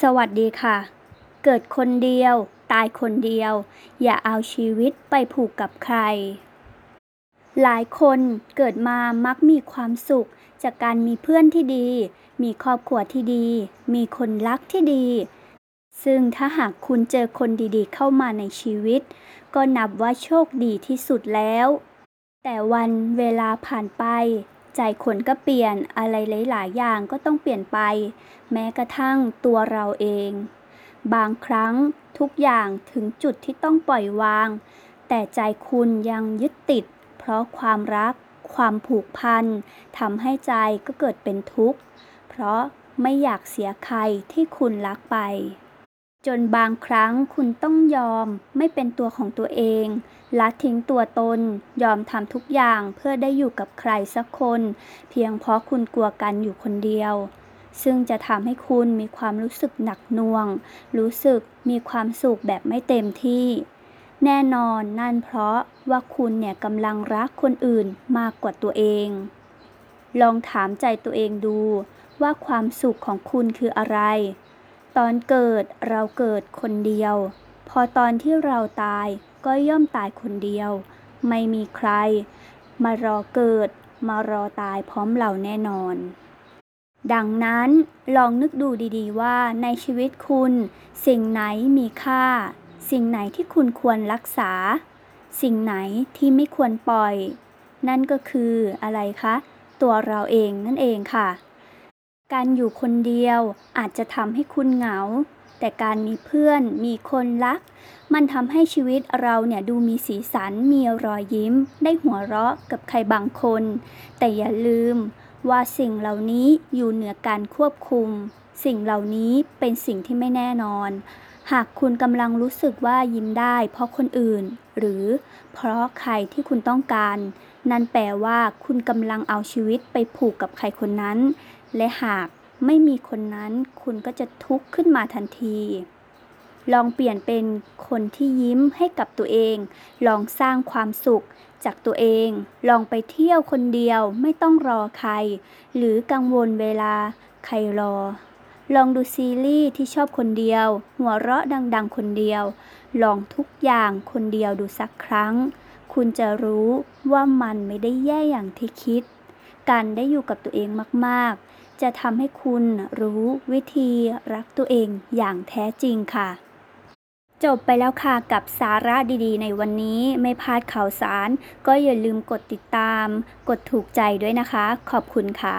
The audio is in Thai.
สวัสดีค่ะ เกิดคนเดียว ตายคนเดียว อย่าเอาชีวิตไปผูกกับใคร หลายคนเกิดมามักมีความสุข จากการมีเพื่อนที่ดี มีครอบครัวที่ดี มีคนรักที่ดี ซึ่งถ้าหากคุณเจอคนดีๆ เข้ามาในชีวิต ก็นับว่าโชคดีที่สุดแล้ว แต่วันเวลาผ่านไป ใจคนก็เปลี่ยนอะไรหลาย ๆ อย่างก็ต้องเปลี่ยนไป แม้กระทั่งตัวเราเอง บางครั้งทุกอย่างถึงจุดที่ต้องปล่อยวาง แต่ใจคุณยังยึดติด เพราะความรัก ความผูกพันทำให้ใจก็เกิดเป็นทุกข์ เพราะไม่อยากเสียใครที่คุณรักไป จนบางครั้งคุณต้องยอมไม่เป็นตัวของตัวเองละทิ้งตัวตน ยอมทำทุกอย่างเพื่อได้อยู่กับใครสักคน เพียงเพราะคุณกลัวกันอยู่คนเดียว ซึ่งจะทำให้คุณมีความรู้สึกหนักหน่วง รู้สึกมีความสุขแบบไม่เต็มที่ แน่นอนนั่นเพราะว่าคุณเนี่ยกำลังรักคนอื่นมากกว่าตัวเอง ลองถามใจตัวเองดูว่าความสุขของคุณคืออะไร ตอนเกิดเราเกิดคนเดียว พอตอนที่เราตายก็ย่อมตายคนเดียว ไม่มีใคร มารอเกิด มารอตายพร้อมเราแน่นอน ดังนั้นลองนึกดูดีๆว่าในชีวิตคุณ สิ่งไหนมีค่า สิ่งไหนที่คุณควรรักษา สิ่งไหนที่ไม่ควรปล่อย นั่นก็คืออะไรคะ ตัวเราเองนั่นเองค่ะ การอยู่คนเดียวอาจจะทำให้คุณเหงา แต่การมีเพื่อนมีคนรัก มันทำให้ชีวิตเราเนี่ยดูมีสีสันมีรอยยิ้ม ได้หัวเราะกับใครบางคน แต่อย่าลืมว่าสิ่งเหล่านี้อยู่เหนือการควบคุม สิ่งเหล่านี้เป็นสิ่งที่ไม่แน่นอน หากคุณกำลังรู้สึกว่ายิ้มได้ เพราะคนอื่น หรือเพราะใครที่คุณต้องการ นั่นแปลว่าคุณกำลังเอาชีวิตไปผูกกับใครคนนั้น และหากไม่มีคนนั้นคุณก็จะทุกข์ขึ้นมาทันที ลองเปลี่ยนเป็นคนที่ยิ้มให้กับตัวเอง ลองสร้างความสุขจากตัวเอง ลองไปเที่ยวคนเดียวไม่ต้องรอใคร หรือกังวลเวลาใครรอ ลองดูซีรีส์ที่ชอบคนเดียว หัวเราะดัง ๆ คนเดียว ลองทุกอย่างคนเดียวดูสักครั้ง คุณจะรู้ว่ามันไม่ได้แย่อย่างที่คิด การได้อยู่กับตัวเองมาก ๆ จะทำให้คุณรู้วิธีรักตัวเองอย่างแท้จริงค่ะ จบไปแล้วค่ะกับสาระดีๆ ในวันนี้ไม่พลาดข่าวสาร ก็อย่าลืมกดติดตาม กดถูกใจด้วยนะคะ ขอบคุณค่ะ